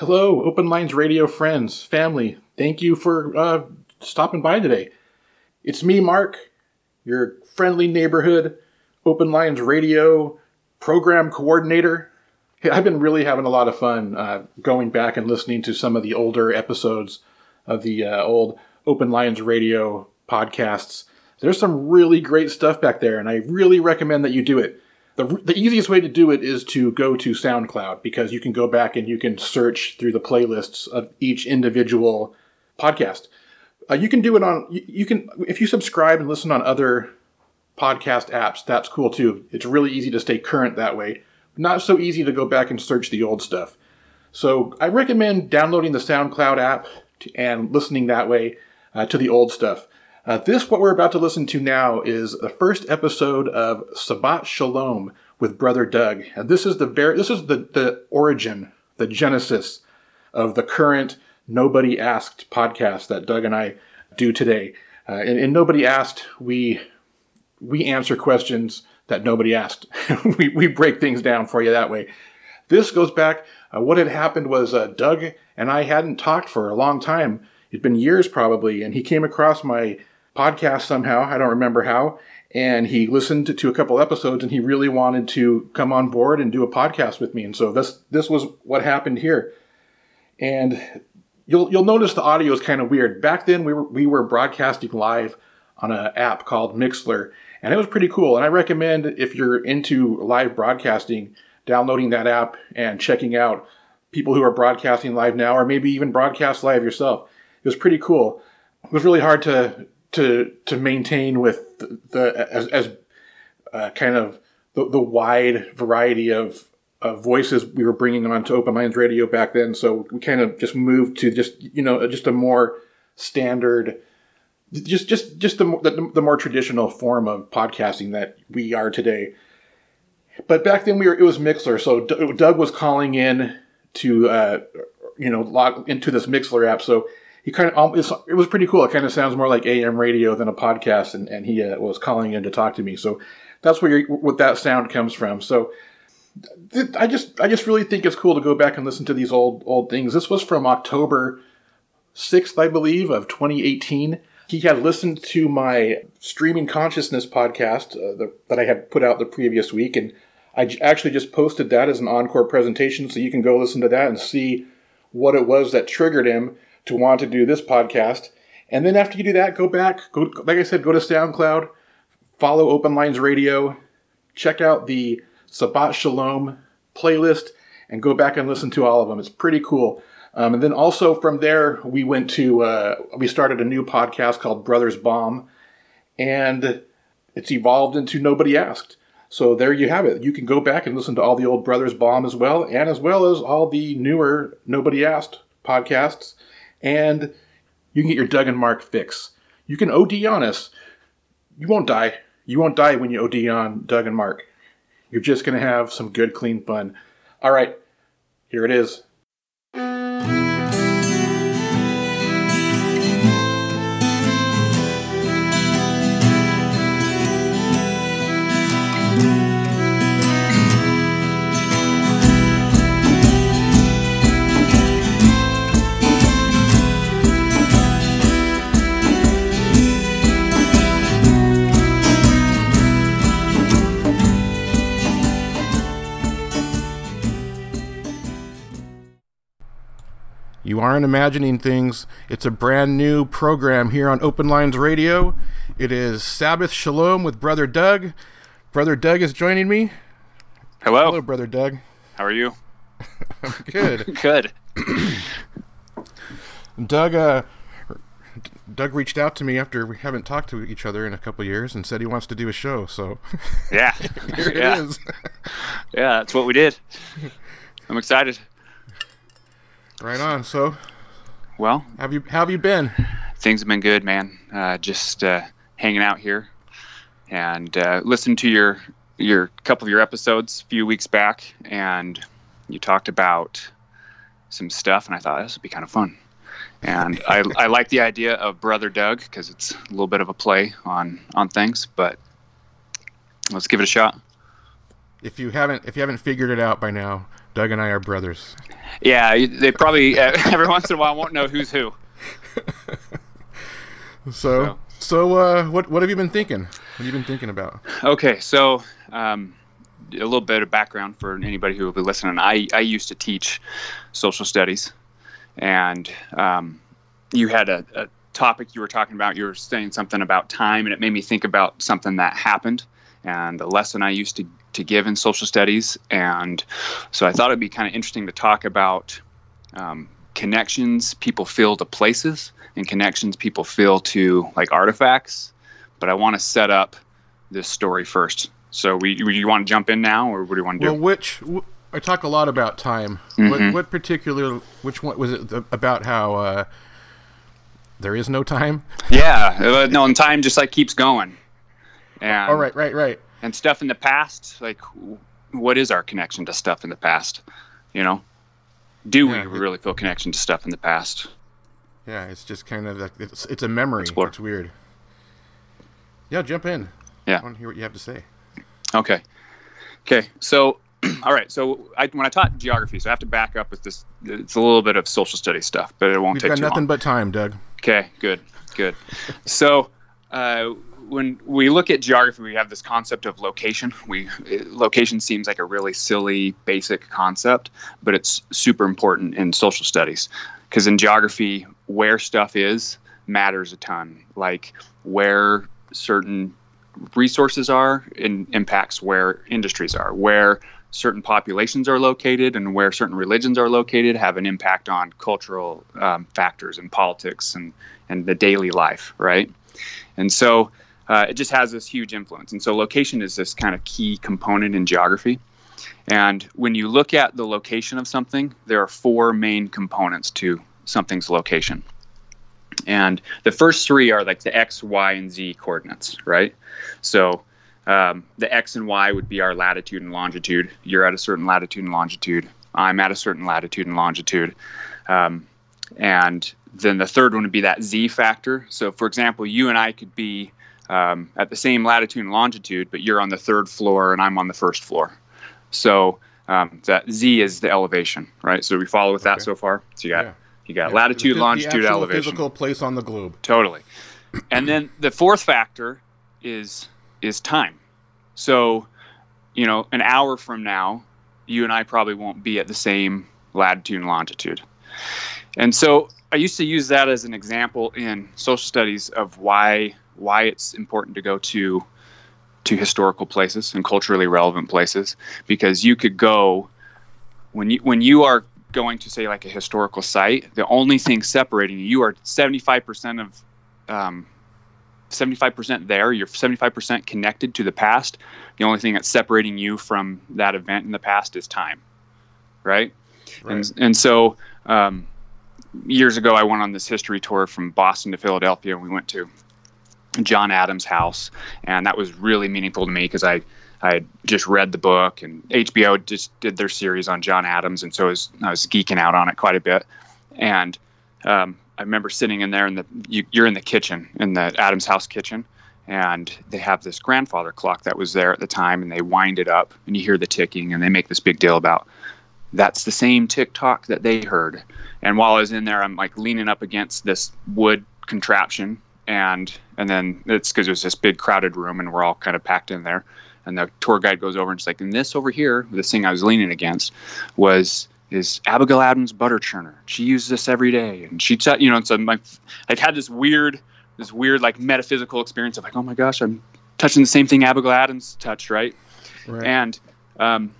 Hello, Open Lines Radio friends, family. Thank you for uh, stopping by today. It's me, Mark, your friendly neighborhood Open Lines Radio program coordinator. Hey, I've been really having a lot of fun uh, going back and listening to some of the older episodes of the uh, old Open Lines Radio podcasts. There's some really great stuff back there, and I really recommend that you do it. The, the easiest way to do it is to go to SoundCloud because you can go back and you can search through the playlists of each individual podcast. Uh, you can do it on, you, you can, if you subscribe and listen on other podcast apps, that's cool too. It's really easy to stay current that way. Not so easy to go back and search the old stuff. So I recommend downloading the SoundCloud app and listening that way uh, to the old stuff. Uh, this, what we're about to listen to now, is the first episode of Sabbat Shalom with Brother Doug, and this is the very, this is the the origin, the genesis of the current Nobody Asked podcast that Doug and I do today. Uh, and, and Nobody Asked, we we answer questions that nobody asked. we we break things down for you that way. This goes back. Uh, what had happened was uh, Doug and I hadn't talked for a long time. It'd been years probably, and he came across my podcast somehow. I don't remember how. And he listened to, a couple episodes and he really wanted to come on board and do a podcast with me. And so this this was what happened here. And you'll you'll notice the audio is kind of weird. Back then we were we were broadcasting live on an app called Mixlr, and it was pretty cool. And I recommend if you're into live broadcasting, downloading that app and checking out people who are broadcasting live now, or maybe even broadcast live yourself. It was pretty cool. It was really hard to to to maintain with the, the as, as uh, kind of the, the wide variety of voices we were bringing them onto Open Lines Radio back then. So we kind of just moved to just you know just a more standard, just just just the the, the more traditional form of podcasting that we are today. But back then we were it was Mixlr, so D- Doug was calling in to uh, you know log into this Mixlr app. So he kind of it was pretty cool. It kind of sounds more like AM radio than a podcast, and, and he uh, was calling in to talk to me. So that's where what that sound comes from. So th- I just I just really think it's cool to go back and listen to these old old things. This was from October sixth, I believe, of 2018. He had listened to my streaming consciousness podcast uh, the, that I had put out the previous week, and I j- actually just posted that as an encore presentation, so you can go listen to that and see what it was that triggered him to want to do this podcast. And then after you do that, go back, go like I said, go to SoundCloud, follow Open Lines Radio, check out the Sabbat Shalom playlist, and go back and listen to all of them. It's pretty cool. Um, and then also from there, we went to uh, we started a new podcast called Brothers Bomb, and it's evolved into Nobody Asked. So there you have it. You can go back and listen to all the old Brothers Bomb as well, and as well as all the newer Nobody Asked podcasts and you can get your Doug and Mark fix. You can OD on us. You won't die. You won't die when you OD on Doug and Mark. You're just going to have some good, clean fun. All right, here it is. You aren't imagining things. It's a brand new program here on Open Lines Radio. It is Sabbath Shalom with Brother Doug. Brother Doug is joining me. Hello. Hello, Brother Doug. How are you? Good. Good. Doug, uh, Doug reached out to me after we haven't talked to each other in a couple years and said he wants to do a show. So Yeah. here yeah. it is. Yeah, that's what we did. I'm excited. Right on. So, Well, have you have you been? things have been good, man. Uh, just uh, hanging out here and uh, listened to your your couple of your episodes a few weeks back, and you talked about some stuff, and I thought this would be kind of fun. And I, I like the idea of brother Doug because it's a little bit of a play on on things, but let's give it a shot. If you haven't if you haven't figured it out by now, Doug and I are brothers. Yeah, they probably uh, every once in a while won't know who's who. so, so, so uh, what what have you been thinking? What have you been thinking about? Okay, so um, a little bit of background for anybody who will be listening. I I used to teach social studies, and um, you had a, a topic you were talking about. You were saying something about time, and it made me think about something that happened and a lesson I used to to give in social studies. And so I thought it'd be kind of interesting to talk about um, connections people feel to places and connections people feel to like artifacts. But I want to set up this story first. So we, you want to jump in now, or what do you want to well, do? Well, which I talk a lot about time. Mm-hmm. What, what, particular? Which one was it about? How uh, there is no time? Yeah, uh, no, and time just like keeps going. And, oh, right, right, right. And stuff in the past, like, what is our connection to stuff in the past? You know, do yeah, we really feel connection to stuff in the past? Yeah, it's just kind of like it's it's a memory. Explore. It's weird. Yeah, jump in. Yeah, I want to hear what you have to say. Okay. Okay. So, all right. So, I, when I taught geography, so I have to back up with this. It's a little bit of social studies stuff, but it won't We've take got too nothing long. but time, Doug. Okay. Good. Good. so, uh, when we look at geography, we have this concept of location. We location seems like a really silly, basic concept, but it's super important in social studies because in geography, where stuff is matters a ton. Like where certain resources are impacts where industries are, where certain populations are located and where certain religions are located have an impact on cultural um, factors and politics and, and the daily life, right? And so uh, it just has this huge influence. And so location is this kind of key component in geography. And when you look at the location of something, there are four main components to something's location. And the first three are like the x, y, and z coordinates, right? So um, the x and y would be our latitude and longitude. You're at a certain latitude and longitude. I'm at a certain latitude and longitude. Um, and then the third one would be that z factor. So, for example, you and I could be um, at the same latitude and longitude, but you're on the third floor and I'm on the first floor. So um, that z is the elevation, right? So we follow with that okay. so far. So you got yeah. you got yeah. latitude, the, longitude, the elevation. Physical place on the globe. Totally. and then the fourth factor is is time. So, you know, an hour from now, you and I probably won't be at the same latitude and longitude. And so I used to use that as an example in social studies of why why it's important to go to to historical places and culturally relevant places. Because you could go when you when you are going to say like a historical site the only thing separating you you are 75% of um, 75% there you're 75% connected to the past. The only thing that's separating you from that event in the past is time right, right. and and so um, years ago i went on this history tour from boston to philadelphia and we went to John Adams' house, and that was really meaningful to me because I I had just read the book, and HBO just did their series on John Adams, and so I was, I was geeking out on it quite a bit. And um, I remember sitting in there, in the you, you're in the kitchen, in the Adams house kitchen, and they have this grandfather clock that was there at the time, and they wind it up, and you hear the ticking, and they make this big deal about that's the same tick tock that they heard. And while I was in there, I'm like leaning up against this wood contraption and and then it's because it was this big crowded room and we're all kind of packed in there. And the tour guide goes over and it's like and this over here this thing i was leaning against was is abigail adams butter churner. She used this every day. And she t- you know so my i'd had this weird this weird like metaphysical experience of like oh my gosh i'm touching the same thing abigail adams touched right, right. and um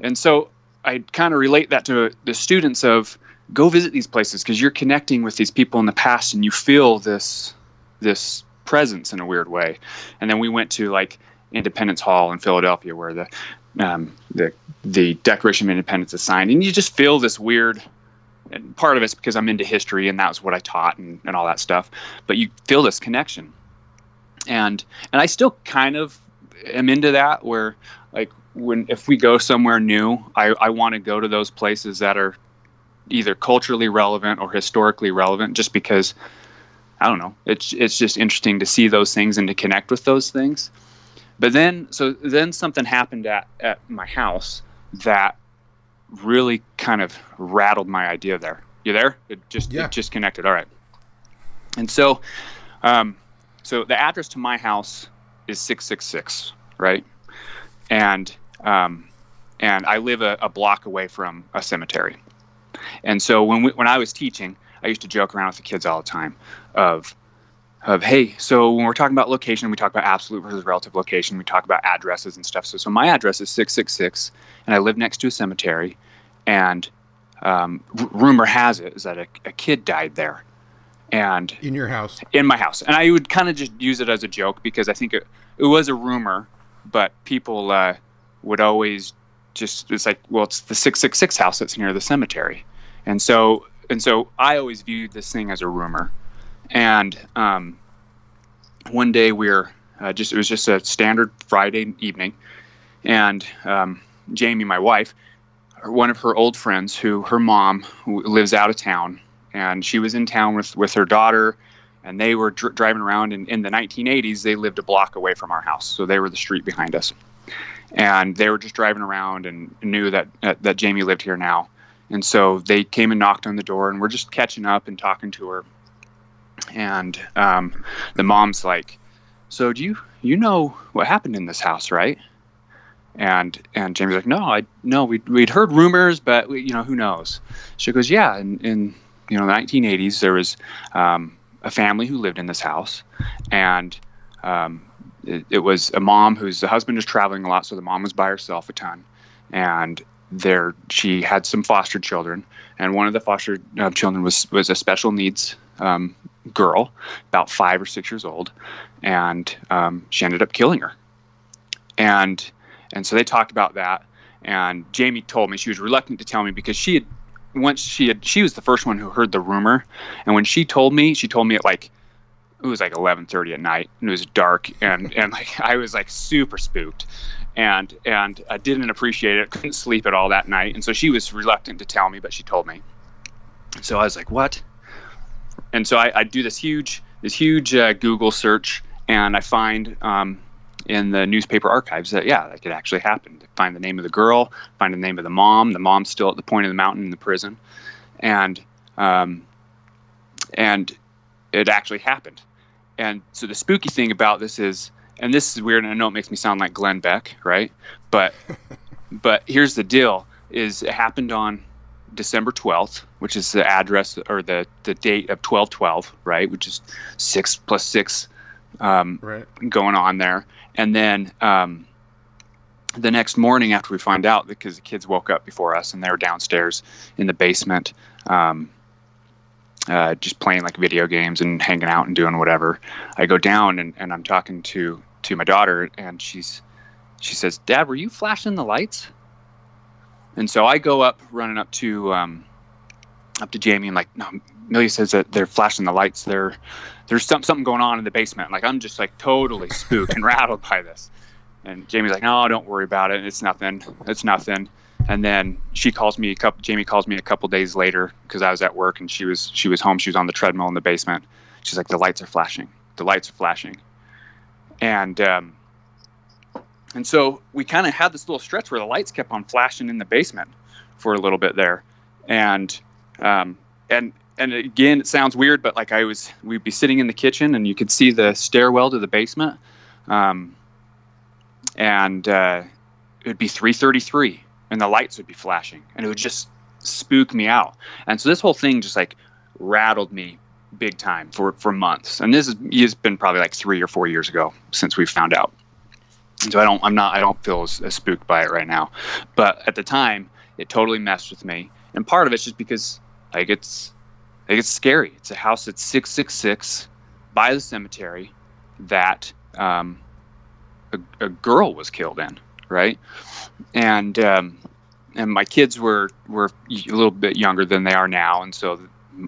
and so i kind of relate that to the students of go visit these places because you're connecting with these people in the past and you feel this this presence in a weird way. And then we went to like Independence Hall in Philadelphia, where the um, the the Declaration of Independence is signed, and you just feel this weird. And part of it's because I'm into history, and that was what I taught, and, and all that stuff. But you feel this connection, and and I still kind of am into that. Where like when if we go somewhere new, I I want to go to those places that are either culturally relevant or historically relevant, just because I don't know. It's it's just interesting to see those things and to connect with those things. But then so then something happened at, at my house that really kind of rattled my idea there. You there? It just Yeah. it just connected. All right. And so, um, so the address to my house is six six six, right? And um, and I live a, a block away from a cemetery. And so when we, when I was teaching, I used to joke around with the kids all the time, of of hey, so when we're talking about location, we talk about absolute versus relative location. We talk about addresses and stuff. So so my address is six six six, and I live next to a cemetery, and um, r- rumor has it is that a, a kid died there, and In your house. in my house. And I would kind of just use it as a joke because I think it, it was a rumor, but people uh, would always just, it's like, well, it's the 666 house that's near the cemetery. And so, and so I always viewed this thing as a rumor. And um, one day we are uh, just, it was just a standard Friday evening. And um, Jamie, my wife, one of her old friends who her mom who lives out of town. And she was in town with with her daughter. And they were dr- driving around and in the 1980s they lived a block away from our house. So they were the street behind us. And they were just driving around and knew that that, that jamie lived here now. And so they came and knocked on the door and we're just catching up and talking to her and um, the mom's like so do you you know what happened in this house right? And and Jamie's like, no, I no, we we'd heard rumors, but we, you know who knows. She goes, yeah, in, in you know the 1980s there was um, a family who lived in this house, and um, it, it was a mom whose the husband is traveling a lot, so the mom was by herself a ton, and there she had some foster children, and one of the foster uh, children was was a special needs um, girl, about five or six years old, and um, she ended up killing her, and and so they talked about that. And Jamie told me she was reluctant to tell me because she had once she had she was the first one who heard the rumor. And when she told me, she told me at like it was like 11:30 at night and it was dark and and like I was like super spooked and and I didn't appreciate it. Couldn't sleep at all that night. And so she was reluctant to tell me, but she told me. So I was like, "What?" And so I, I do this huge this huge uh, Google search and I find um, in the newspaper archives that yeah, that could actually happen. Find the name of the girl, find the name of the mom. The mom's still at the point of the mountain in the prison, and um, and it actually happened. And so the spooky thing about this is, and this is weird, and I know it makes me sound like Glenn Beck, right? But but here's the deal: is it happened on December 12th, which is the address or the the date of 1212, right? Which is six plus six um, Right. going on there. And then um, the next morning, after we find out, because the kids woke up before us and they were downstairs in the basement, um, uh, just playing like video games and hanging out and doing whatever. I go down and, and I'm talking to to my daughter, and she's she says, "Dad, were you flashing the lights?" And so I go up, running up to um, up to Jamie, and like, no, Millie says that they're flashing the lights. They're there's some, something going on in the basement. Like I'm just like totally spooked and rattled by this. And Jamie's like, no, don't worry about it. It's nothing. It's nothing. And then she calls me a couple. Jamie calls me a couple days later because I was at work and she was she was home. She was on the treadmill in the basement. She's like, the lights are flashing. The lights are flashing. And um, and so we kind of had this little stretch where the lights kept on flashing in the basement for a little bit there. And um, and and again, it sounds weird, but like I was, we'd be sitting in the kitchen and you could see the stairwell to the basement, um, and uh, it would be 3:33, and the lights would be flashing, and it would just spook me out. And so this whole thing just like rattled me big time for for months. And this is it's been probably like three or four years ago since we found out. So I don't, I'm not, I don't feel as, as spooked by it right now, but at the time, it totally messed with me. And part of it's just because like it's like it's scary. It's a house that's six six six by the cemetery that um, a, a girl was killed in, right? And um, and my kids were were a little bit younger than they are now, and so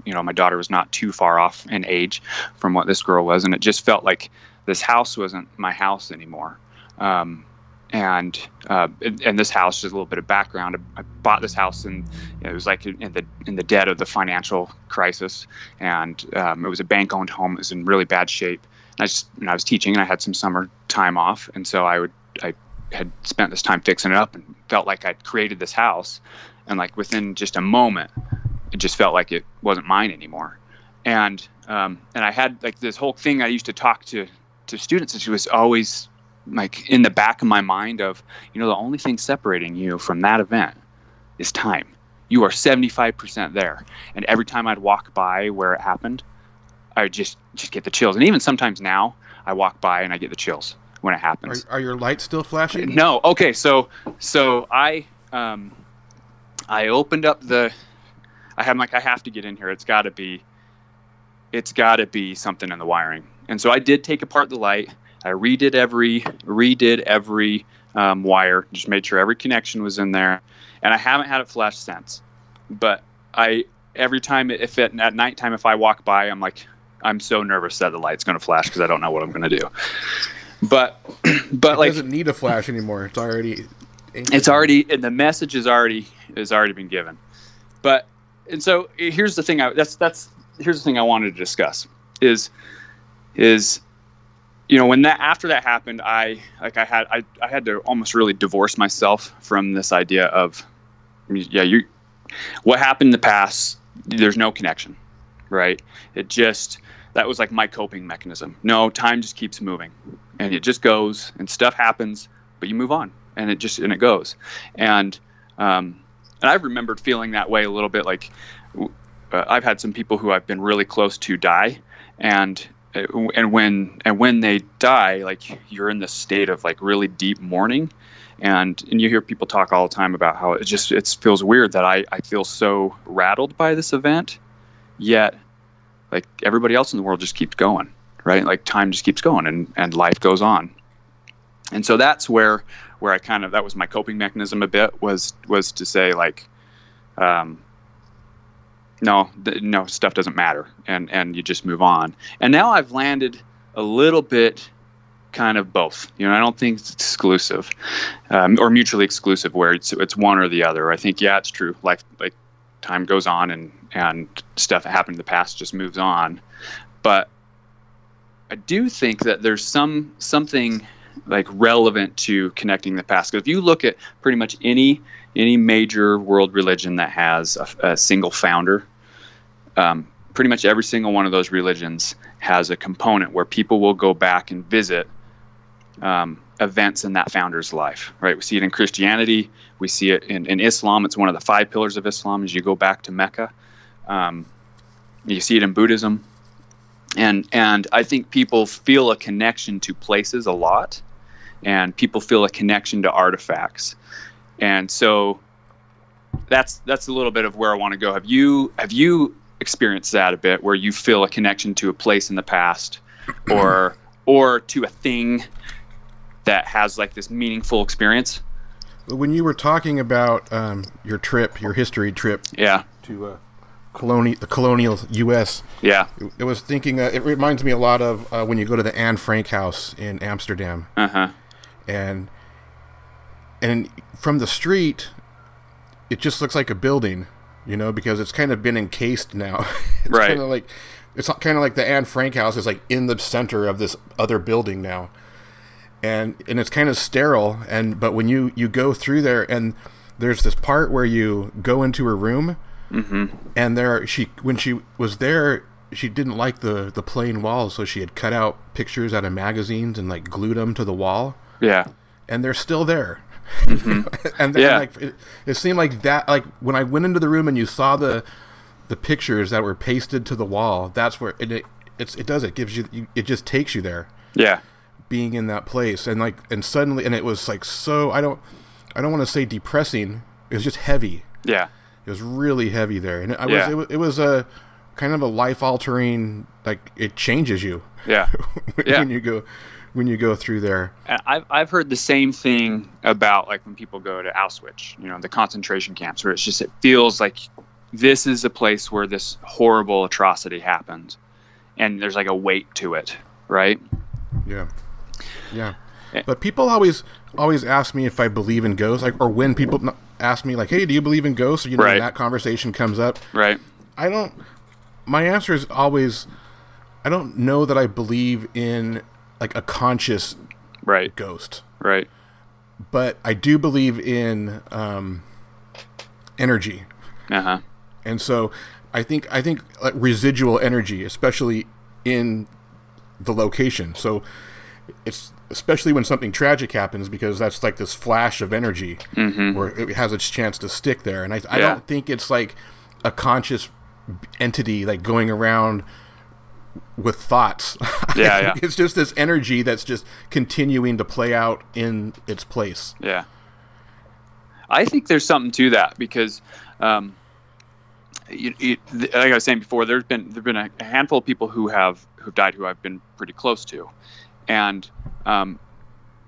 you know my daughter was not too far off in age from what this girl was, and it just felt like this house wasn't my house anymore. Um, and uh, and this house, just a little bit of background. I, bought this house, and it was like in the in the dead of the financial crisis, and um, it was a bank-owned home. It was in really bad shape. And I just, and I was teaching, and I had some summer time off, and so I would I had spent this time fixing it up, and felt like I'd created this house, and like within just a moment, it just felt like it wasn't mine anymore. And um, and I had like this whole thing I used to talk to to students, and she was always like in the back of my mind of you know the only thing separating you from that event is time. You are 75% there, and every time I'd walk by where it happened, I would just just get the chills. And even sometimes now, I walk by and I get the chills when it happens. Are, are your lights still flashing? No. Okay. So so I um I opened up the I had like I have to get in here. It's got to be it's got to be something in the wiring. And so I did take apart the light. I redid every redid every um, wire, just made sure every connection was in there, and I haven't had it flash since. But I every time if it, at nighttime if I walk by, I'm like I'm so nervous that the light's going to flash because I don't know what I'm going to do. But but it like doesn't need a flash anymore. It's already. it's already and the message is already has already been given but and so here's the thing I, that's that's here's the thing i wanted to discuss is is you know when that after that happened i like i had i, I had to almost really divorce myself from this idea of yeah you what happened in the past there's no connection right? It just that was like my coping mechanism. No time just keeps moving and it just goes and stuff happens but you move on and it just and it goes. And um, and I've remembered feeling that way a little bit like uh, I've had some people who I've been really close to die. And uh, and when and when they die like you're in this state of like really deep mourning. And and you hear people talk all the time about how it just it feels weird that I, I feel so rattled by this event yet like everybody else in the world just keeps going right? Like time just keeps going and and life goes on and so that's where where I kind of that was my coping mechanism a bit was was to say like, um, no, th- no stuff doesn't matter, and and you just move on. And now I've landed a little bit kind of both. You know, I don't think it's exclusive um, or mutually exclusive where it's it's one or the other. I think yeah, it's true. Like like time goes on and and stuff that happened in the past just moves on, but I do think that there's some something like relevant to connecting the past. Because if you look at pretty much any any major world religion that has a, a single founder, um, pretty much every single one of those religions has a component where people will go back and visit um, events in that founder's life. Right? We see it in Christianity. We see it in, in Islam. It's one of the five pillars of Islam. As you go back to Mecca, um, you see it in Buddhism and and I think people feel a connection to places a lot, and people feel a connection to artifacts, and so that's that's a little bit of where I want to go. Have you have you experienced that a bit, where you feel a connection to a place in the past, or or to a thing that has like this meaningful experience? When you were talking about um, your trip, your history trip, yeah, to uh, colonial the colonial U.S. Yeah, it, was thinking. Uh, it reminds me a lot of uh, when you go to the Anne Frank house in Amsterdam. Uh huh. And and from the street, it just looks like a building, you know, because it's kind of been encased now. it's right. Kind of like it's kind of like the Anne Frank house is like in the center of this other building now, and and it's kind of sterile. And but when you you go through there and there's this part where you go into her room Mm-hmm. And there, she when she was there, she didn't like the the plain walls, so she had cut out pictures out of magazines and like glued them to the wall. Yeah. And they're still there. Mm-hmm. and then, Yeah. like it, it seemed like that. Like when I went into the room and you saw the the pictures that were pasted to the wall, that's where it it, it's, it does it gives you, you it just takes you there Yeah. being in that place and like and suddenly and it was like so I don't I don't want to say depressing. It was just heavy. Yeah. It was really heavy there, and I was Yeah. it, was it was a kind of a life altering like it changes you Yeah. when Yeah. you go when you go through there. I've, I've heard the same thing about like when people go to Auschwitz, you know, the concentration camps, where it's just, it feels like this is a place where this horrible atrocity happened. And there's like a weight to it, right? Yeah, yeah. Yeah. But people always always ask me if I believe in ghosts, like or when people n- ask me like, "Hey, do you believe in ghosts?" Or, you know, when Right. that conversation comes up. Right. I don't. My answer is always, I don't know that I believe in like a conscious Right. ghost. Right. but I do believe in um, energy. Uh-huh. And so I think I think like, residual energy, especially in the location. So it's especially when something tragic happens because that's like this flash of energy where it has its chance to stick there. And I, I Mm-hmm. Yeah. don't think it's like a conscious entity like going around with thoughts. Yeah, yeah. It's just this energy that's just continuing to play out in its place. Yeah. I think there's something to that because, um, you, you, like I was saying before, there's been there've been a, a handful of people who have who've died who I've been pretty close to, and um,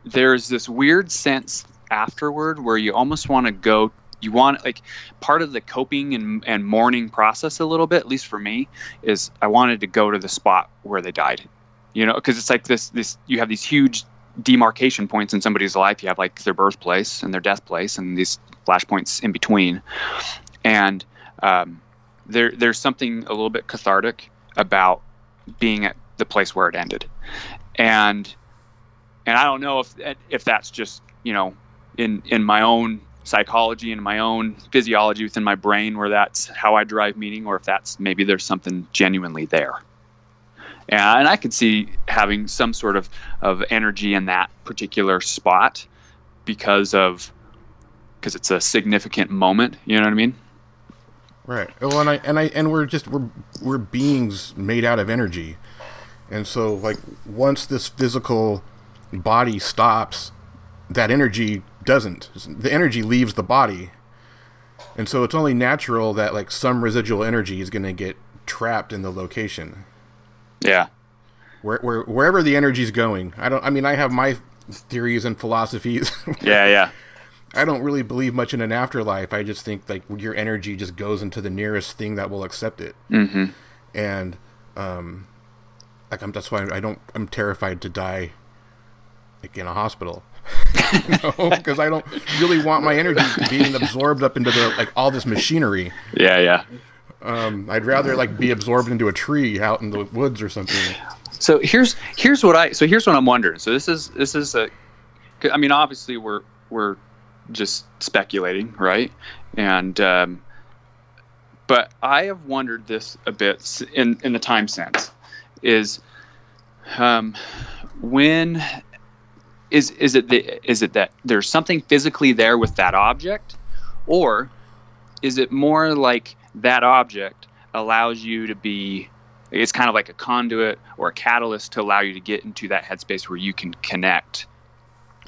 there's this weird sense afterward where you almost want to go. You want like part of the coping and, and mourning process a little bit, at least for me, is I wanted to go to the spot where they died, you know, because it's like this this you have these huge demarcation points in somebody's life. You have like their birthplace and their death place, and these flashpoints in between. And um, there, there's something a little bit cathartic about being at the place where it ended. And and I don't know if if that's just you know in in my own psychology and my own physiology within my brain where that's how I derive meaning, or if that's maybe there's something genuinely there. And I could see having some sort of, of energy in that particular spot because of because it's a significant moment. You know what I mean? Right. Well, and I and I and we're just we're we're beings made out of energy, and so like once this physical body stops, that energy doesn't. The energy leaves the body, and so it's only natural that like some residual energy is going to get trapped in the location. Yeah. Where, where wherever the energy's going. I don't. I mean, I have my theories and philosophies. Yeah. Yeah. I don't really believe much in an afterlife. I just think like your energy just goes into the nearest thing that will accept it. Mm-hmm. And um, like I'm that's why I don't. I'm terrified to die like in a hospital. Because I don't really want my energy being absorbed up into the like all this machinery. Yeah. Yeah. Um, I'd rather like be absorbed into a tree out in the woods or something. So here's here's what I so here's what I'm wondering. So this is this is a, I mean obviously we're we're just speculating, right? And um, but I have wondered this a bit in in the time sense is um, when is is it the, is it that there's something physically there with that object, or is it more like that object allows you to be it's kind of like a conduit or a catalyst to allow you to get into that headspace where you can connect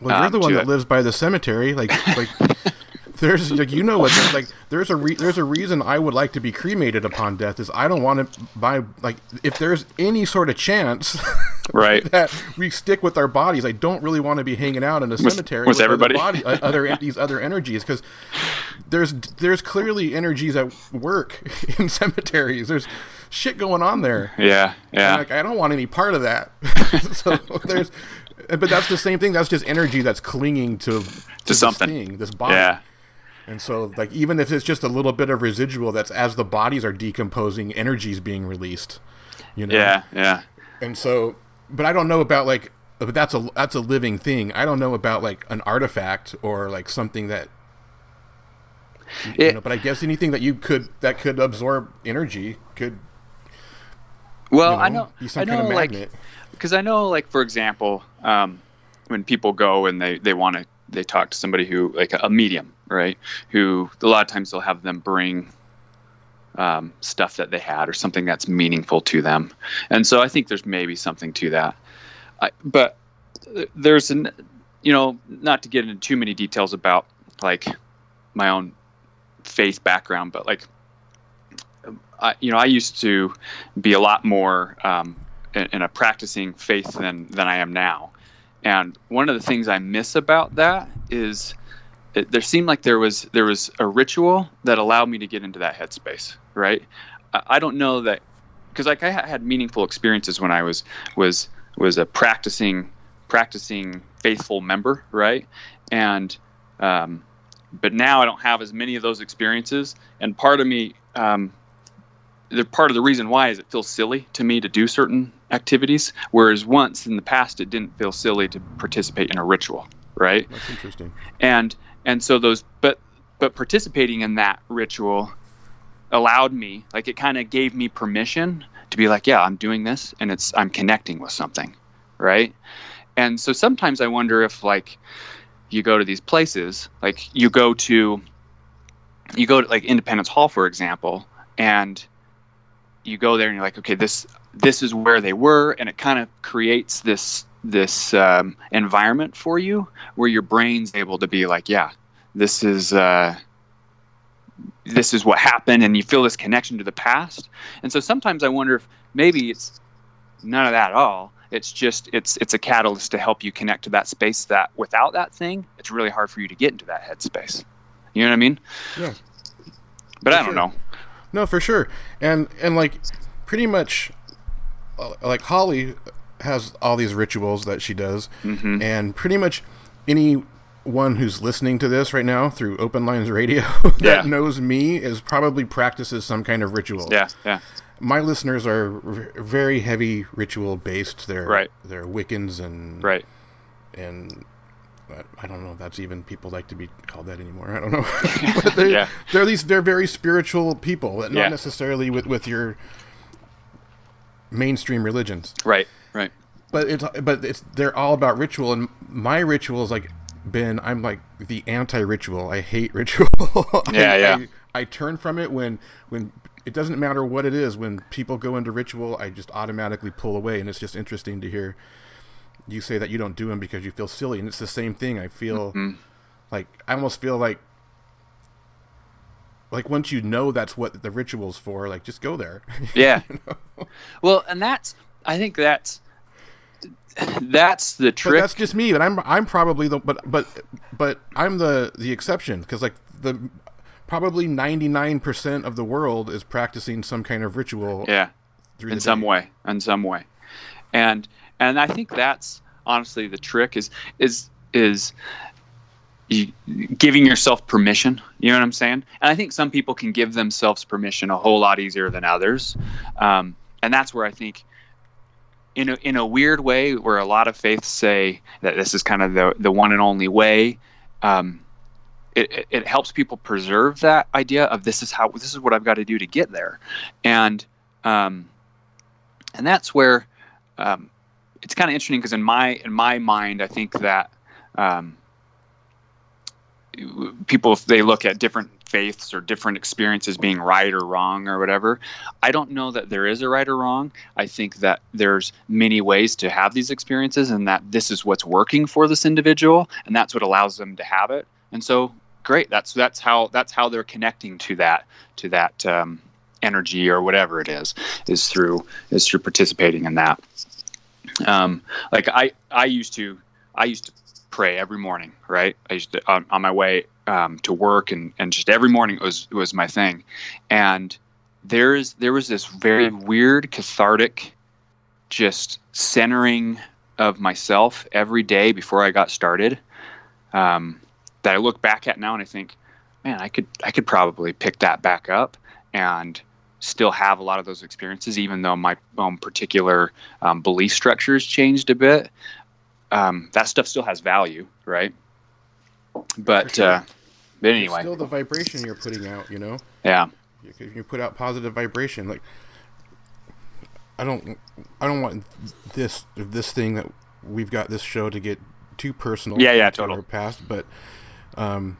Well, you're Um, the one that it. lives by the cemetery. Like, like there's like you know what? Like there's a re- there's a reason I would like to be cremated upon death. Is I don't want to buy like if there's any sort of chance right that we stick with our bodies. I don't really want to be hanging out in a cemetery with other everybody. body, uh, other these other energies because there's there's clearly energies at work in cemeteries. There's shit going on there. yeah yeah And, like I don't want any part of that. so there's, but that's the same thing. That's just energy that's clinging to to, this something. thing, this body. yeah And so, like, even if it's just a little bit of residual, that's as the bodies are decomposing, energy's being released. You know. yeah yeah And so, but I don't know about like, but that's a that's a living thing. I don't know about like an artifact or like something that. You know, but I guess anything that you could that could absorb energy could well you know, i know be some i know kind of like magnet. because i know like for example um, when people go and they they want to they talk to somebody who like a, medium right? Who a lot of times they'll have them bring um, stuff that they had or something that's meaningful to them. And so i think there's maybe something to that. I, but there's an you know not to get into too many details about like my own faith background but like I, you know i used to be a lot more um, in, in a practicing faith than than I am now. And one of the things I miss about that is it, there seemed like there was there was a ritual that allowed me to get into that headspace. Right? I, I don't know that because like I ha- had meaningful experiences when I was was was a practicing practicing faithful member. Right? And um, but now I don't have as many of those experiences. And part of me um, the part of the reason why is it feels silly to me to do certain activities whereas once in the past it didn't feel silly to participate in a ritual right That's interesting. and and so those but but participating in that ritual allowed me like it kind of gave me permission to be like yeah i'm doing this and it's i'm connecting with something right and so sometimes i wonder if like you go to these places like you go to you go to like independence hall for example and you go there and you're like okay this this is where they were and it kind of creates this this um, environment for you where your brain's able to be like yeah this is uh, this is what happened and you feel this connection to the past and so sometimes i wonder if maybe it's none of that at all it's just it's it's a catalyst to help you connect to that space that without that thing it's really hard for you to get into that headspace you know what i mean Yeah. but For i don't sure. know No, for sure. And and like pretty much like Holly has all these rituals that she does Mhm. and pretty much anyone who's listening to this right now through Open Lines Radio Yeah. that knows me is probably practices some kind of ritual. yeah yeah My listeners are r- very heavy ritual based. They're Right. they're Wiccans and right and I- I don't know if that's even people like to be called that anymore. I don't know. but they're, Yeah. they're these they're very spiritual people, not Yeah. necessarily with, with your mainstream religions. right right But it's but it's they're all about ritual and my ritual is like been I'm like the anti ritual. I hate ritual. Yeah, I, yeah. I, I turn from it when when it doesn't matter what it is. When people go into ritual, I just automatically pull away, and it's just interesting to hear you say that you don't do them because you feel silly, and it's the same thing. I feel Mm-hmm. like I almost feel like like once you know that's what the ritual's for, like just go there. Yeah. Well, and that's I think that's that's the But trick. that's just me. But I'm I'm probably the but but but I'm the the exception because like the probably 99 percent of the world is practicing some kind of ritual. yeah. in some day. way in some way and and i think that's honestly the trick is is is giving yourself permission you know what i'm saying? And i think some people can give themselves permission a whole lot easier than others. Um, and that's where i think in a, in a weird way where a lot of faiths say that this is kind of the, the one and only way um, it, it, it helps people preserve that idea of this is how this is what i've got to do to get there. And um, and that's where um, it's kind of interesting because in my in my mind, I think that um, people if they look at different faiths or different experiences being right or wrong or whatever, I don't know that there is a right or wrong. I think that there's many ways to have these experiences, and that this is what's working for this individual, and that's what allows them to have it. And so, great. That's that's how that's how they're connecting to that to that. Um, energy or whatever it is is through is through participating in that um like i i used to i used to pray every morning right? I used to on, on my way um, to work and and just every morning was was my thing. And there's there was this very weird cathartic just centering of myself every day before i got started um, that i look back at now and i think man i could i could probably pick that back up and still have a lot of those experiences, even though my own particular um, belief structures changed a bit. Um, that stuff still has value, right? But sure. uh, but It's anyway, still the vibration you're putting out. You know, yeah, you, you put out positive vibration. Like I don't I don't want this this thing that we've got this show to get too personal. Yeah, yeah, total. Our past, but um,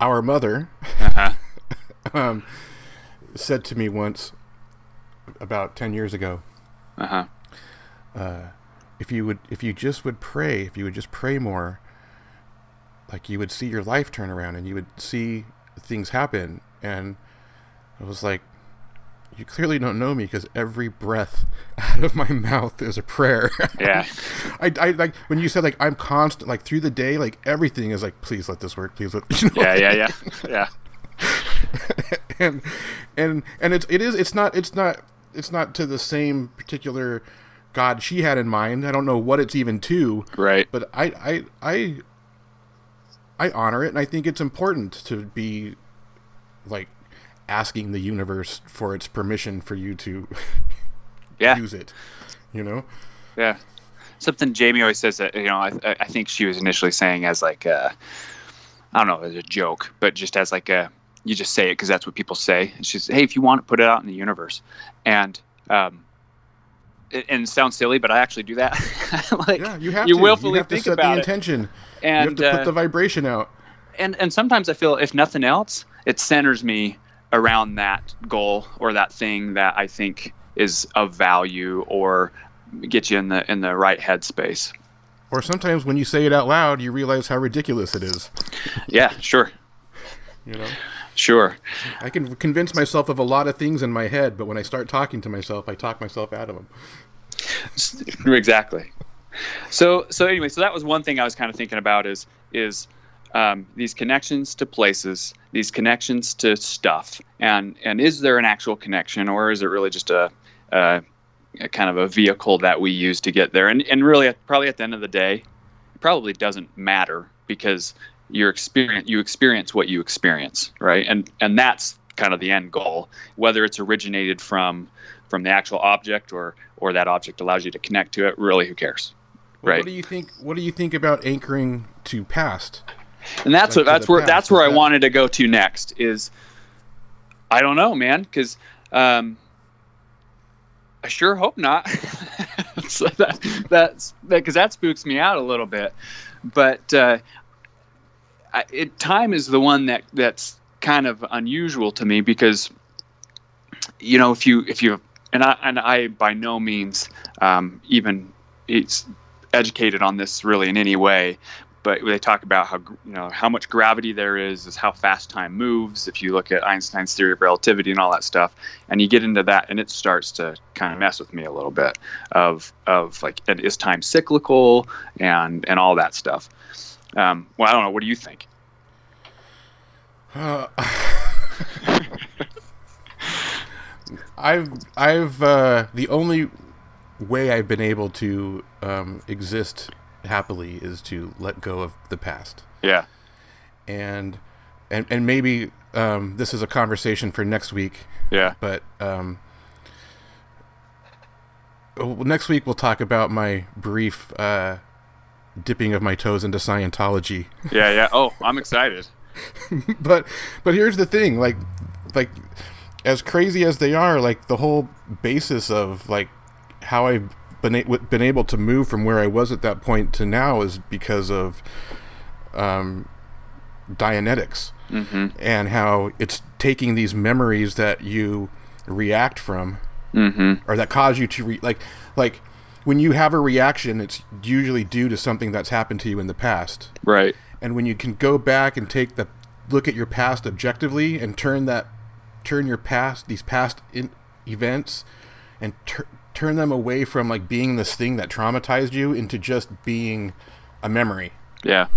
our mother uh-huh. um, said to me once about 10 years ago Uh-huh. If you would if you just would pray if you would just pray more like you would see your life turn around and you would see things happen. And i was like you clearly don't know me because every breath out of my mouth is a prayer. Yeah, I, I like when you said like i'm constant like through the day like everything is like please let this work. Please let you know? yeah, yeah, yeah, yeah, and and and it's it is it's not it's not it's not to the same particular god she had in mind. I don't know what it's even to right, but i i i i honor it and i think it's important to be like asking the universe for its permission for you to yeah, use it you know? Yeah. Something Jamie always says that you know I, I think she was initially saying as like uh, I don't know as a joke, but just as like a you just say it because that's what people say. She says, hey, if you want it, put it out in the universe, and um, and it sounds silly, but I actually do that. like Yeah, you have you to. willfully you have to think set about the it. intention. and you have to uh, put the vibration out. and and sometimes I feel if nothing else, it centers me around that goal or that thing that I think is of value or get you in the in the right headspace. Or sometimes when you say it out loud, you realize how ridiculous it is. Yeah, sure, You know, sure. I can convince myself of a lot of things in my head, but when I start talking to myself, I talk myself out of them. exactly. So so anyway, so that was one thing I was kind of thinking about is is um, these connections to places, these connections to stuff, and and is there an actual connection, or is it really just a, a, a kind of a vehicle that we use to get there? And and really, probably at the end of the day, it probably doesn't matter because your experience you experience what you experience, right? And and that's kind of the end goal, whether it's originated from from the actual object or or that object allows you to connect to it. Really, who cares? Well, Right. What do you think? What do you think about anchoring to past? and that's Like what that's where past, that's where I that- wanted to go to next is I don't know man because um, I sure hope not so that that's because that spooks me out a little bit but uh, it, time is the one that that's kind of unusual to me because you know if you if you and I and I by no means um, even it's educated on this really in any way but they talk about how you know how much gravity there is is how fast time moves if you look at einstein's theory of relativity and all that stuff and you get into that and it starts to kind of mess with me a little bit of of like and is time cyclical and and all that stuff um, well i don't know. What do you think? Uh, I've I've uh, the only way I've been able to um, exist happily is to let go of the past, yeah. And and and maybe um, this is a conversation for next week. yeah. But um, next week we'll talk about my brief uh, dipping of my toes into Scientology. yeah yeah. Oh i'm excited. But but here's the thing like like as crazy as they are like the whole basis of like how i've been, a- been able to move from where i was at that point to now is because of um dianetics mm-hmm. and how it's taking these memories that you react from mm-hmm. or that cause you to re- like like when you have a reaction it's usually due to something that's happened to you in the past. Right. And when you can go back and take the look at your past objectively and turn that turn your past these past in, events and tur- turn them away from like being this thing that traumatized you into just being a memory. Yeah.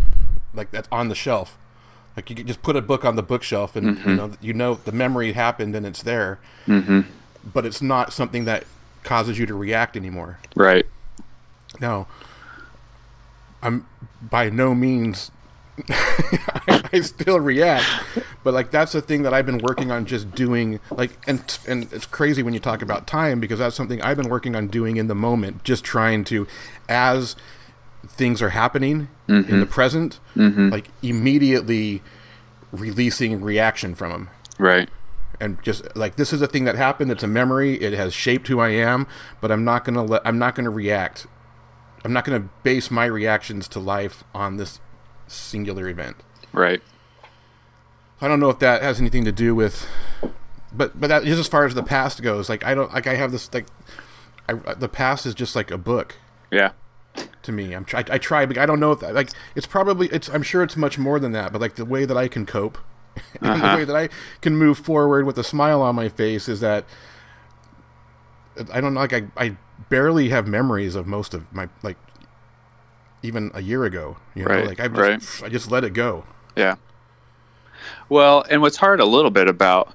Like that's on the shelf. Like you could just put a book on the bookshelf and you know you know the memory happened and it's there. Mm-hmm. But it's not something that causes you to react anymore right now, I'm by no means. I, I still react, but like that's the thing that I've been working on just doing. Like, and and it's crazy when you talk about time because that's something I've been working on doing in the moment, just trying to, as things are happening in the mm-hmm. present, mm-hmm. like immediately releasing reaction from them right and just like this is a thing that happened. It's a memory. It has shaped who i am but i'm not gonna let i'm not gonna react. I'm not gonna base my reactions to life on this singular event. Right. I don't know if that has anything to do with but but that just as far as the past goes like i don't like i have this like I, the past is just like a book yeah. to me. I'm try, i try but i don't know if that, like it's probably it's i'm sure it's much more than that but like the way that i can cope Uh-huh. the way that i can move forward with a smile on my face is that i don't know like i, I barely have memories of most of my like even a year ago you know Right, like i just right. i just let it go Yeah. Well, and what's hard a little bit about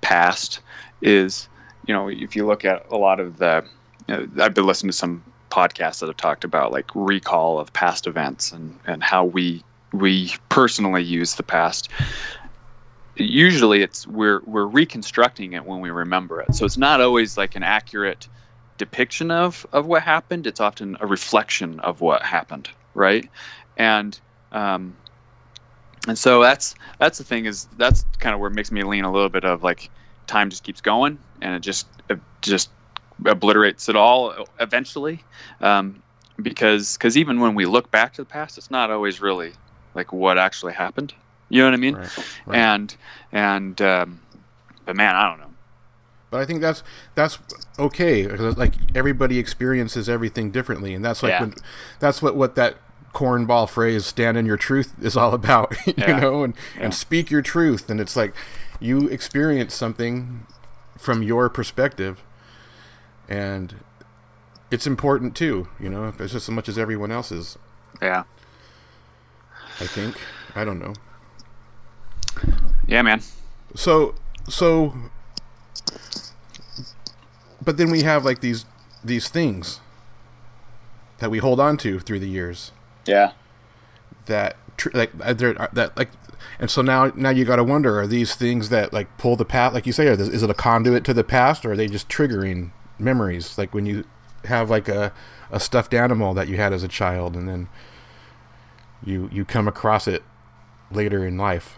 past is, you know, if you look at a lot of the, you know, I've been listening to some podcasts that have talked about like recall of past events and and how we we personally use the past. Usually, it's we're we're reconstructing it when we remember it, so it's not always like an accurate depiction of of what happened. It's often a reflection of what happened, right? And um, and so that's that's the thing is that's kind of where it makes me lean a little bit of like time just keeps going and it just it just obliterates it all eventually um, because because even when we look back to the past it's not always really like what actually happened you know what i mean Right, right. and and um, but man i don't know But I think that's that's okay because like everybody experiences everything differently, and that's like Yeah. when, that's what what that cornball phrase "stand in your truth" is all about, you Yeah. know, and Yeah. and speak your truth. And it's like you experience something from your perspective, and it's important too, you know, it's just as much as everyone else's. yeah I think I don't know. Yeah man. So so but then we have like these these things that we hold on to through the years. Yeah. That tr- like uh, they're- uh, that like and so now now you got to wonder are these things that like pull the past like you say are this, is it a conduit to the past or are they just triggering memories? Like when you have like a a stuffed animal that you had as a child and then you you come across it later in life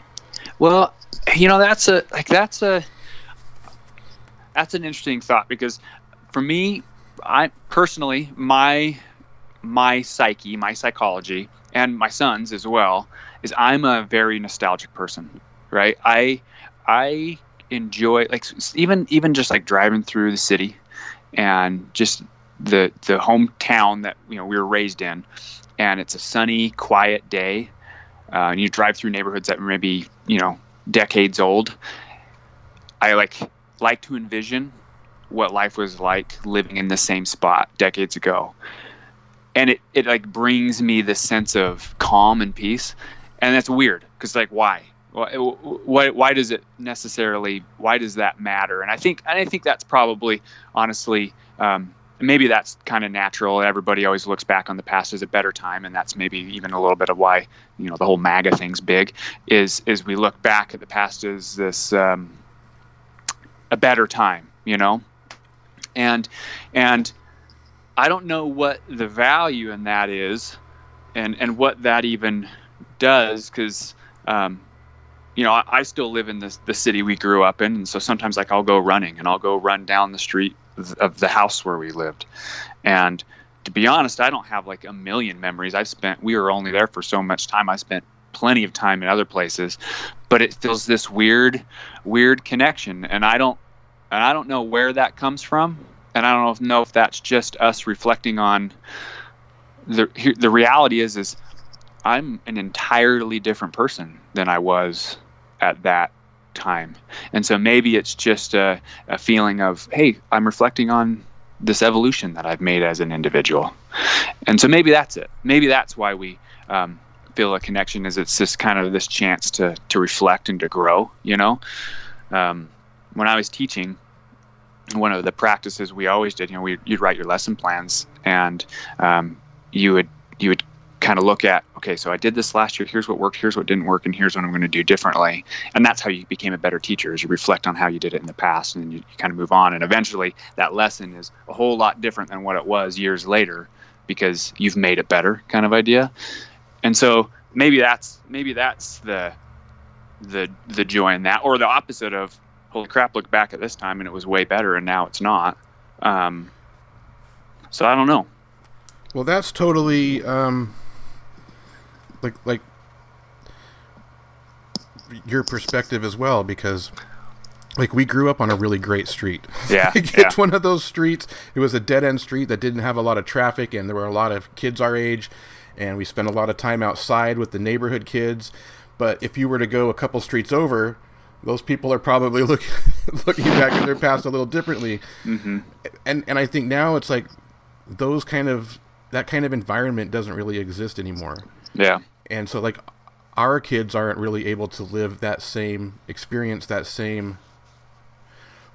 Well, you know that's a like that's a that's an interesting thought because for me, I personally my my psyche, my psychology, and my son's as well is I'm a very nostalgic person, right? I I enjoy like even even just like driving through the city and just the the hometown that you know we were raised in, and it's a sunny, quiet day uh, and you drive through neighborhoods that may be you know decades old. I like like to envision what life was like living in the same spot decades ago. And it, it like brings me this sense of calm and peace. And that's weird because like why why, why does it necessarily why does that matter? And i think and i think that's probably honestly um, maybe that's kind of natural. Everybody always looks back on the past as a better time and that's maybe even a little bit of why you know the whole maga thing's big is is we look back at the past as this um, a better time you know? And and i don't know what the value in that is and and what that even does because um, you know I, I still live in this the city we grew up in and so sometimes like i'll go running and i'll go run down the street of- the house where we lived. And to be honest i don't have like a million memories. I've spent we were only there for so much time. I spent plenty of time in other places. But it feels this weird weird connection. And i don't and i don't know where that comes from. And i don't know if, know if that's just us reflecting on the the reality is is i'm an entirely different person than i was at that time. And so maybe it's just a, a feeling of hey i'm reflecting on this evolution that i've made as an individual. And so maybe that's it. Maybe that's why we um, feel a connection is it's just kind of this chance to to reflect and to grow you know? Um, when i was teaching one of the practices we always did you know we, you'd write your lesson plans and um, you would you would kind of look at okay so i did this last year here's what worked here's what didn't work and here's what i'm going to do differently. And that's how you became a better teacher is you reflect on how you did it in the past and you, you kind of move on. And eventually that lesson is a whole lot different than what it was years later because you've made it better kind of idea. And so maybe that's maybe that's the the the joy in that or the opposite of holy crap look back at this time and it was way better and now it's not. Um, so i don't know. Well, that's totally um, like like your perspective as well because like we grew up on a really great street. Yeah, Like, yeah. it's one of those streets. It was a dead end street that didn't have a lot of traffic, and there were a lot of kids our age, and we spent a lot of time outside with the neighborhood kids. But if you were to go a couple streets over, those people are probably looking looking back at their past a little differently hmm and and I think now it's like those kind of that kind of environment doesn't really exist anymore. yeah And so like our kids aren't really able to live that same experience that same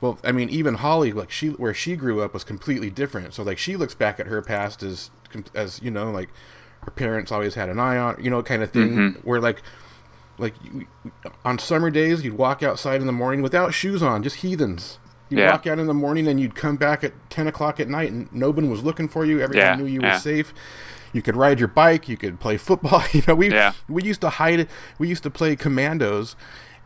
well, I mean even Holly like she where she grew up was completely different. So like she looks back at her past as as you know like her parents always had an eye on, you know, kind of thing Mhm. where like like on summer days you'd walk outside in the morning without shoes on, just heathens. You'd Yeah. walk out in the morning and you'd come back at ten o'clock at night and nobody was looking for you. Everyone Yeah, knew you yeah. were safe. You could ride your bike, you could play football. You know, we Yeah. we used to hide. We used to play commandos,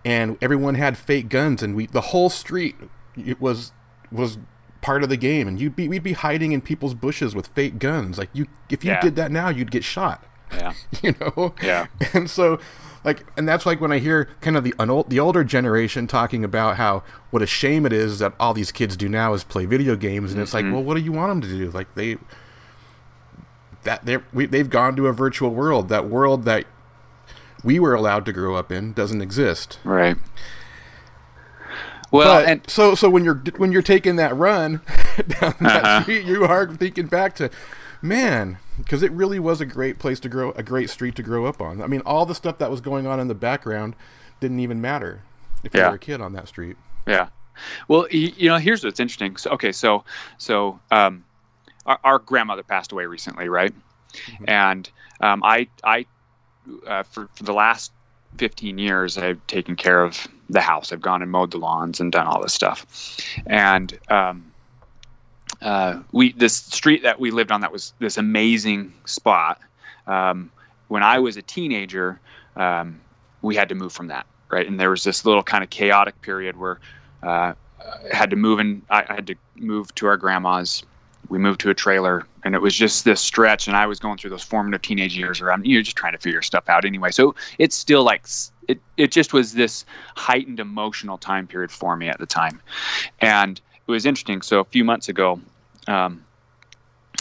and everyone had fake guns, and we the whole street it was was part of the game, and you'd be we'd be hiding in people's bushes with fake guns. Like you, if you Yeah. did that now, you'd get shot. Yeah. You know. Yeah. And so, like, and that's like when I hear kind of the the older generation talking about how what a shame it is that all these kids do now is play video games, and it's Mm-hmm. like, well, what do you want them to do? Like they that they we, they've gone to a virtual world. That world that we were allowed to grow up in doesn't exist. Right. Well, but and so so when you're when you're taking that run down that Uh-huh. street, you are thinking back to, man, because it really was a great place to grow, a great street to grow up on. I mean, all the stuff that was going on in the background didn't even matter if you were a kid on that street. Yeah. Well, you know, here's what's interesting. So, okay, so so um, our, our grandmother passed away recently, right? And um, I I uh, for for the last 15 years I've taken care of the house. I've gone and mowed the lawns and done all this stuff. And um, uh, we this street that we lived on that was this amazing spot. Um, when I was a teenager, um, we had to move from that, right? And there was this little kind of chaotic period where uh, I had to move and I, I had to move to our grandma's. We moved to a trailer, and it was just this stretch. And I was going through those formative teenage years, where I'm you're just trying to figure stuff out anyway. So it's still like it. It just was this heightened emotional time period for me at the time, and it was interesting. So a few months ago. Um,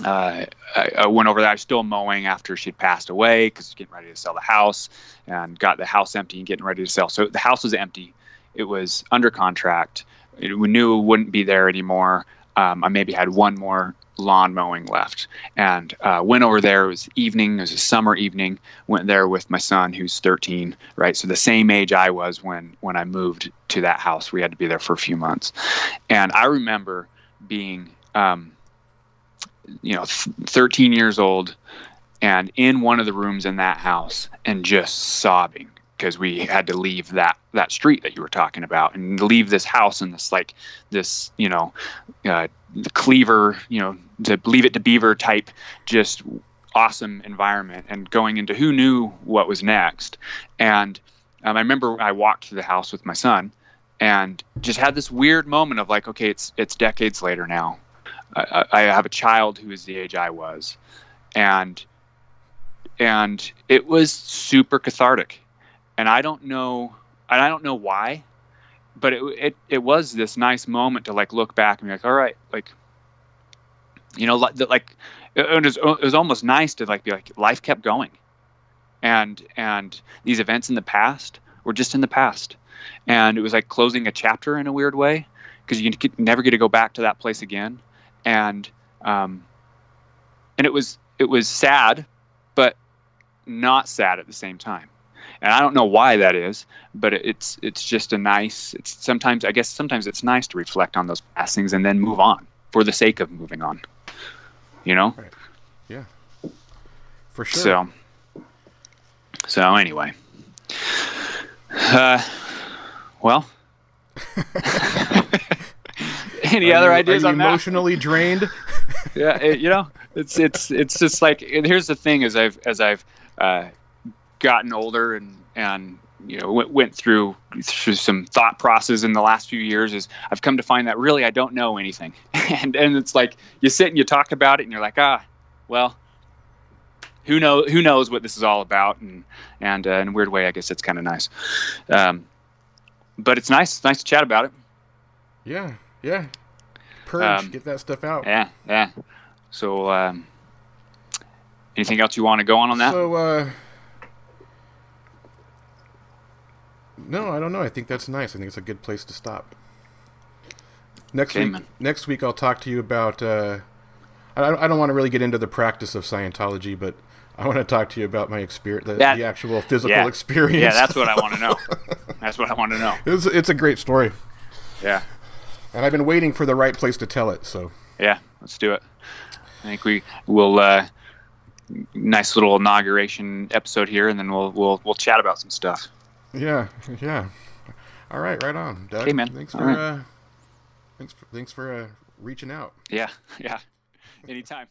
uh, I, I went over there. I was still mowing after she'd passed away because getting ready to sell the house and got the house empty and getting ready to sell. So the house was empty. It was under contract. It, we knew it wouldn't be there anymore. Um, I maybe had one more lawn mowing left and uh, went over there. It was evening. It was a summer evening. Went there with my son, who's 13, right? So the same age I was when when I moved to that house. We had to be there for a few months, and I remember being, um, you know, th- 13 years old, and in one of the rooms in that house, and just sobbing because we had to leave that that street that you were talking about and leave this house and this like this you know uh, the cleaver you know to leave it to beaver type just awesome environment and going into who knew what was next. And um, i remember i walked through the house with my son and just had this weird moment of like okay it's it's decades later now. I, I have a child who is the age i was. And and it was super cathartic and I don't know, and I don't know why, but it it it was this nice moment to like look back and be like, all right, like, you know, like, like it was it was almost nice to like be like life kept going, and and these events in the past were just in the past, and it was like closing a chapter in a weird way because you never get to go back to that place again, and um, and it was it was sad, but not sad at the same time and I don't know why that is, but it's it's just a nice. It's sometimes I guess sometimes it's nice to reflect on those past things and then move on for the sake of moving on. You know. Yeah, for sure. So. So anyway. Uh, well. Any Are other you- ideas are you on that? emotionally drained? yeah, it, you know, it's it's it's just like and here's the thing: as I've as I've uh, gotten older and and you know went, went through through some thought process in the last few years, is I've come to find that really I don't know anything, and and it's like you sit and you talk about it, and you're like, ah, well. Who know who knows what this is all about, and and uh, in a weird way, I guess it's kind of nice, um, but it's nice. It's nice to chat about it. yeah, yeah. Purge, Um, get that stuff out. Yeah, yeah. So, um, anything else you want to go on on that? So, uh, no, I don't know. I think that's nice. I think it's a good place to stop. Next Okay, week, man. next week I'll talk to you about. Uh, I, don't- I don't want to really get into the practice of Scientology, but I want to talk to you about my experience, the, That- the actual physical yeah. experience. yeah, that's what I want to know. That's what I want to know. it's, it's a great story, Yeah, and I've been waiting for the right place to tell it. So, yeah. Let's do it. I think we will. Uh, nice little inauguration episode here, and then we'll we'll we'll chat about some stuff. Yeah, yeah. All right, right on, Doug. Okay, man. Thanks for right. uh, thanks for thanks for uh, reaching out. Yeah, yeah. Anytime.